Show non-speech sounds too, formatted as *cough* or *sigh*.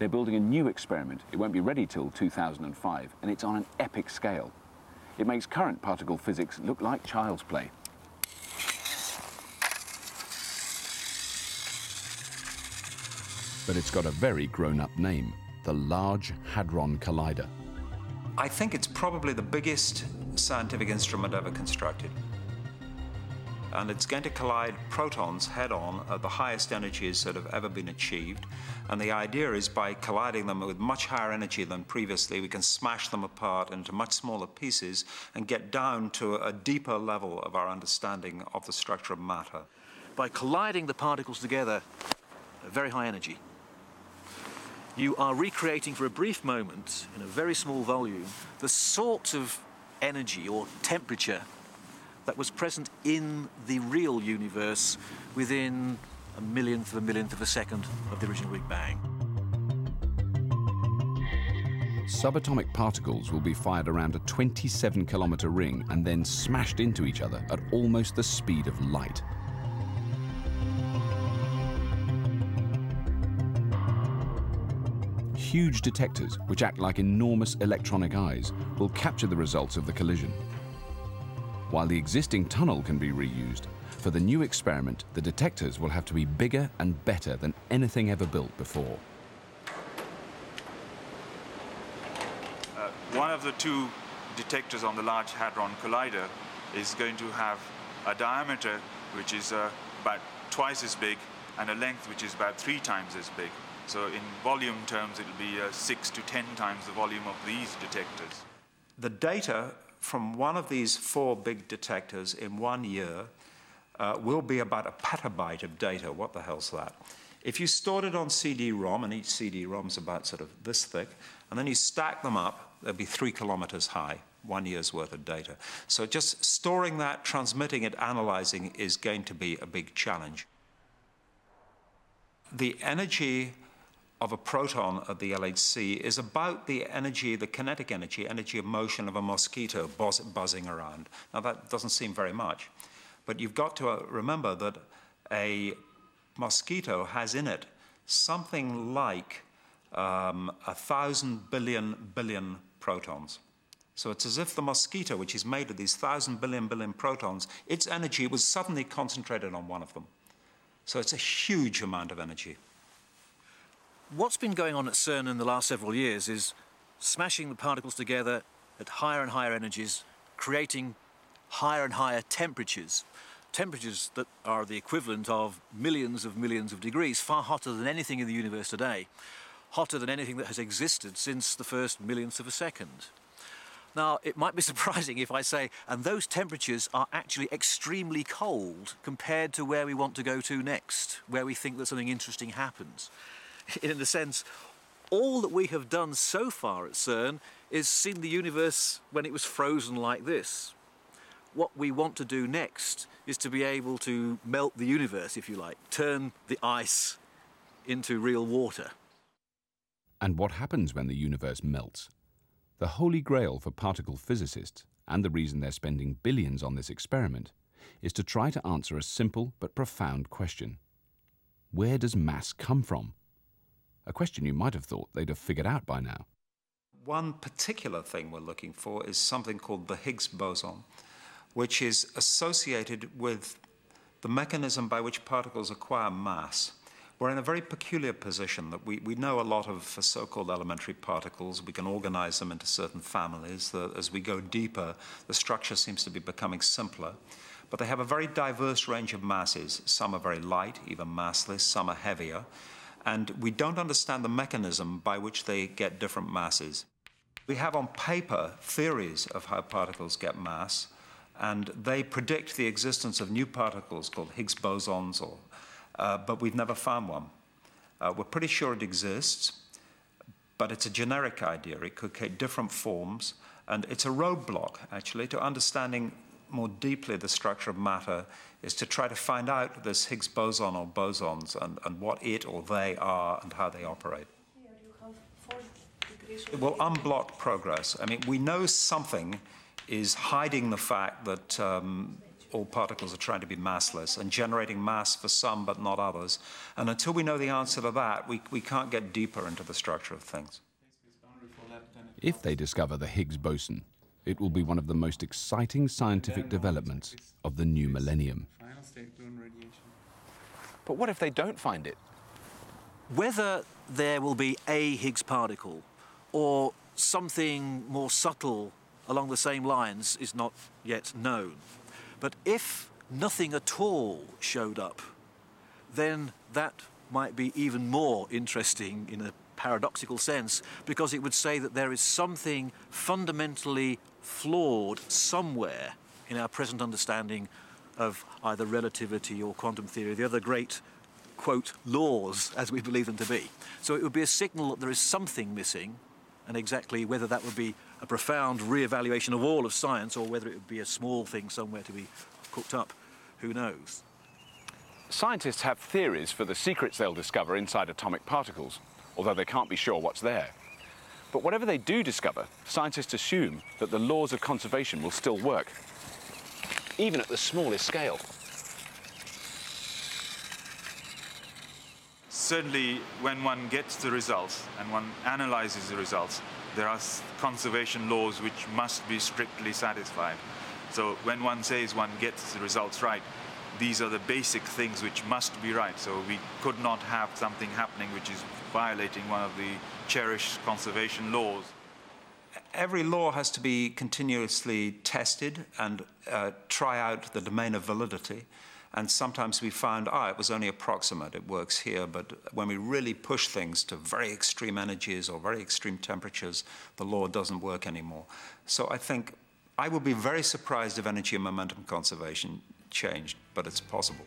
They're building a new experiment. It won't be ready till 2005, and it's on an epic scale. It makes current particle physics look like child's play. But it's got a very grown-up name, the Large Hadron Collider. I think it's probably the biggest scientific instrument ever constructed and it's going to collide protons head on at the highest energies that have ever been achieved. And the idea is by colliding them with much higher energy than previously, we can smash them apart into much smaller pieces and get down to a deeper level of our understanding of the structure of matter. By colliding the particles together at very high energy, you are recreating for a brief moment, in a very small volume, the sort of energy or temperature that was present in the real universe within a millionth of a millionth of a second of the original Big Bang. Subatomic particles will be fired around a 27 kilometer ring and then smashed into each other at almost the speed of light. Huge detectors, which act like enormous electronic eyes, will capture the results of the collision while the existing tunnel can be reused, for the new experiment, the detectors will have to be bigger and better than anything ever built before. Uh, one of the two detectors on the Large Hadron Collider is going to have a diameter which is uh, about twice as big and a length which is about three times as big. So in volume terms, it'll be uh, six to ten times the volume of these detectors. The data from one of these four big detectors in one year uh, will be about a petabyte of data. What the hell's that? If you stored it on CD-ROM, and each CD-ROM is about sort of this thick, and then you stack them up, they'll be three kilometers high, one year's worth of data. So just storing that, transmitting it, analyzing is going to be a big challenge. The energy of a proton at the LHC is about the energy, the kinetic energy, energy of motion of a mosquito buzz, buzzing around. Now, that doesn't seem very much, but you've got to uh, remember that a mosquito has in it something like um, a thousand billion billion protons. So it's as if the mosquito, which is made of these thousand billion billion protons, its energy was suddenly concentrated on one of them. So it's a huge amount of energy. What's been going on at CERN in the last several years is smashing the particles together at higher and higher energies, creating higher and higher temperatures. Temperatures that are the equivalent of millions of millions of degrees, far hotter than anything in the universe today, hotter than anything that has existed since the first millionth of a second. Now, it might be *laughs* surprising if I say, and those temperatures are actually extremely cold compared to where we want to go to next, where we think that something interesting happens. *laughs* in a sense, all that we have done so far at CERN is seen the universe when it was frozen like this. What we want to do next is to be able to melt the universe, if you like, turn the ice into real water. And what happens when the universe melts? The holy grail for particle physicists, and the reason they're spending billions on this experiment, is to try to answer a simple but profound question. Where does mass come from? A question you might have thought they'd have figured out by now. One particular thing we're looking for is something called the Higgs boson, which is associated with the mechanism by which particles acquire mass. We're in a very peculiar position that we, we know a lot of uh, so called elementary particles. We can organize them into certain families. As we go deeper, the structure seems to be becoming simpler. But they have a very diverse range of masses. Some are very light, even massless, some are heavier and we don't understand the mechanism by which they get different masses. We have on paper theories of how particles get mass, and they predict the existence of new particles called Higgs bosons, or, uh, but we've never found one. Uh, we're pretty sure it exists, but it's a generic idea. It could take different forms, and it's a roadblock, actually, to understanding more deeply the structure of matter is to try to find out this Higgs boson or bosons and, and what it or they are and how they operate. It will unblock progress. I mean, we know something is hiding the fact that um, all particles are trying to be massless and generating mass for some but not others. And until we know the answer to that, we, we can't get deeper into the structure of things. If they discover the Higgs boson, it will be one of the most exciting scientific developments of the new millennium. But what if they don't find it? Whether there will be a Higgs particle or something more subtle along the same lines is not yet known. But if nothing at all showed up, then that might be even more interesting in a paradoxical sense because it would say that there is something fundamentally flawed somewhere in our present understanding of either relativity or quantum theory, the other great, quote, laws as we believe them to be. So it would be a signal that there is something missing, and exactly whether that would be a profound re-evaluation of all of science or whether it would be a small thing somewhere to be cooked up, who knows? Scientists have theories for the secrets they'll discover inside atomic particles, although they can't be sure what's there. But whatever they do discover, scientists assume that the laws of conservation will still work, even at the smallest scale. Certainly, when one gets the results and one analyzes the results, there are conservation laws which must be strictly satisfied. So when one says one gets the results right, these are the basic things which must be right. So we could not have something happening which is violating one of the cherished conservation laws. Every law has to be continuously tested and uh, try out the domain of validity. And sometimes we find, ah, it was only approximate, it works here. But when we really push things to very extreme energies or very extreme temperatures, the law doesn't work anymore. So I think I would be very surprised if energy and momentum conservation changed, but it's possible.